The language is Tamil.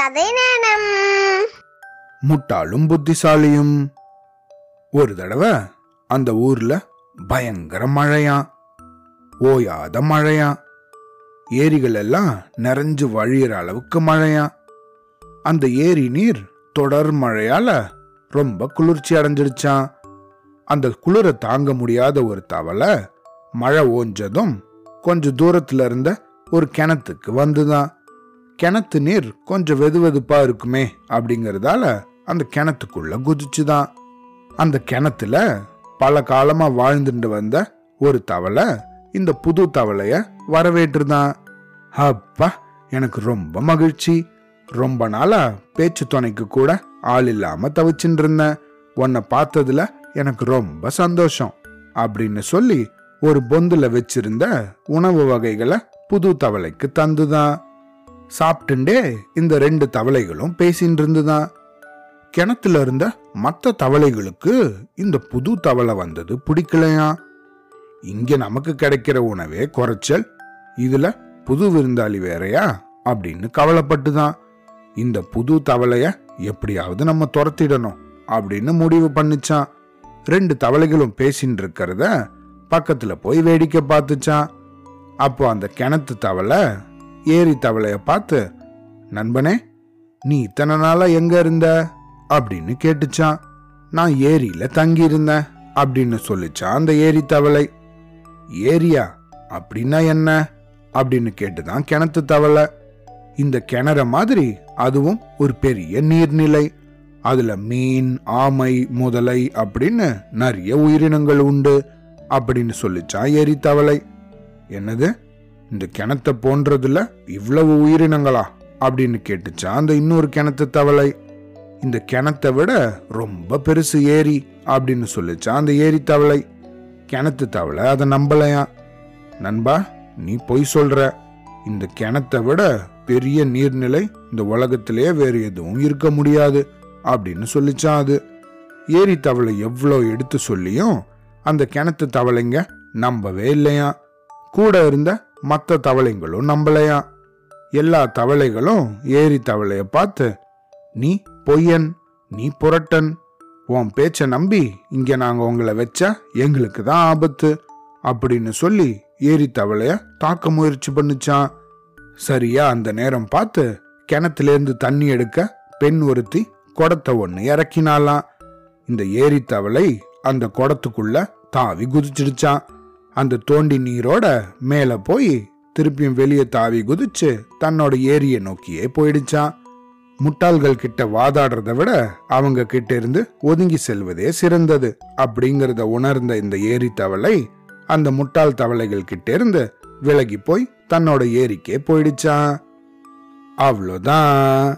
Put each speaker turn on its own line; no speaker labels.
கதை நேரம்.
முட்டாளும் புத்திசாலியும். ஒரு தடவை அந்த ஊர்ல பயங்கர மழையா ஓயாத மழையா ஏரிகள் எல்லாம் நிறைஞ்சு வழியிற அளவுக்கு மழையா அந்த ஏரி நீர் தொடர் மழையால ரொம்ப குளிர்ச்சி அடைஞ்சிடுச்சான் அந்த குளிரை தாங்க முடியாத ஒரு தவளை மழை ஓஞ்சதும் கொஞ்சம் தூரத்துல இருந்த ஒரு கிணத்துக்கு வந்துதான். கிணத்து நீர் கொஞ்சம் வெதுவெதுப்பா இருக்குமே அப்படிங்கறதால அந்த கிணத்துக்குள்ள குதிச்சுதான். அந்த கிணத்துல பல காலமா வாழ்ந்துட்டு வந்த ஒரு தவளை இந்த புது தவளைய வரவேற்றுதான். அப்பா எனக்கு ரொம்ப மகிழ்ச்சி. ரொம்ப நாளா பேச்சு துணைக்கு கூட ஆள் இல்லாம தவிச்சுட்டு இருந்தேன். உன்னை பார்த்ததுல எனக்கு ரொம்ப சந்தோஷம் அப்படின்னு சொல்லி ஒரு பொந்துல வச்சிருந்த உணவு வகைகளை புது தவளைக்கு தந்துதான். சாப்பிட்டுண்டே இந்த ரெண்டு தவளைகளும் பேசின்னு இருந்துதான் கிணத்துல இருந்த மற்ற தவளைகளுக்கு இந்த புது தவளை வந்தது பிடிக்கலையா? இங்க நமக்கு கிடைக்கிற உணவே குறைச்சல். இதுல புது விருந்தாளி வேறையா? அப்படின்னு கவலைப்பட்டுதான் இந்த புது தவளைய எப்படியாவது நம்ம துரத்திடணும் அப்படின்னு முடிவு பண்ணுச்சான் ரெண்டு தவளைகளும் பேசின்னு இருக்கிறத பக்கத்துல போய் வேடிக்கை பார்த்துச்சான் அப்போ அந்த கிணத்து தவளை ஏரி தவளைய பார்த்து நண்பனே நீ இத்தனை நாளா எங்க இருந்த? அப்படின்னு கேட்டுச்சான். நான் ஏரியில தங்கி இருந்தேன் அப்படின்னு சொல்லிச்சான் அந்த ஏரி தவளை. ஏரியா? அப்படின்னா என்ன? அப்படின்னு கேட்டுதான் கிணத்து தவளை. இந்த கிணற மாதிரி அதுவும் ஒரு பெரிய நீர்நிலை. அதுல மீன் ஆமை முதலை அப்படின்னு நிறைய உயிரினங்கள் உண்டு அப்படின்னு சொல்லிச்சான் ஏரி தவளை. என்னது? இந்த கிணத்தை போன்றதுல இவ்வளவு உயிரினங்களா? அப்படின்னு கேட்டுச்சான் அந்த இன்னொரு கிணத்து தவளை. இந்த கிணத்தை விட ரொம்ப பெருசு ஏரி அப்படின்னு சொல்லிச்சான் அந்த ஏரி தவளை. கிணத்து தவளை அதை நம்பலையா? நண்பா நீ பொய் சொல்ற. இந்த கிணத்தை விட பெரிய நீர்நிலை இந்த உலகத்திலேயே வேறு எதுவும் இருக்க முடியாது அப்படின்னு சொல்லிச்சான் அது. ஏரி தவளை எவ்வளோ எடுத்து சொல்லியும் அந்த கிணத்து தவளைங்க நம்பவே இல்லையா? கூட இருந்த மற்ற தவளைங்களும் நம்பலையா? எல்லா தவளைகளும் ஏரி தவளைய பார்த்து நீ பொய்யன் நீ புரட்டன் உன் பேச்ச நம்பி இங்க நாங்க உங்களை வச்சா எங்களுக்கு தான் ஆபத்து அப்படின்னு சொல்லி ஏரி தவளைய தாக்க முயற்சி பண்ணுச்சான். சரியா அந்த நேரம் பார்த்து கிணத்திலேருந்து தண்ணி எடுக்க பெண் ஒருத்தி குடத்தை ஒன்று இறக்கினாலாம் இந்த ஏரி தவளை அந்த குடத்துக்குள்ள தாவி குதிச்சிடுச்சான். அந்த தோண்டி நீரோட மேலே போய் திருப்பியும் வெளியே தாவி குதிச்சு தன்னோட ஏரியை நோக்கியே போயிடுச்சான். முட்டாள்கள் கிட்ட வாதாடுறத விட அவங்க கிட்ட இருந்து ஒதுங்கி செல்வதே சிறந்தது அப்படிங்கிறத உணர்ந்த இந்த ஏரி தவளை அந்த முட்டாள் தவளைகள் கிட்ட இருந்து விலகி போய் தன்னோட ஏரிக்கே போயிடுச்சான். அவ்வளோதான்.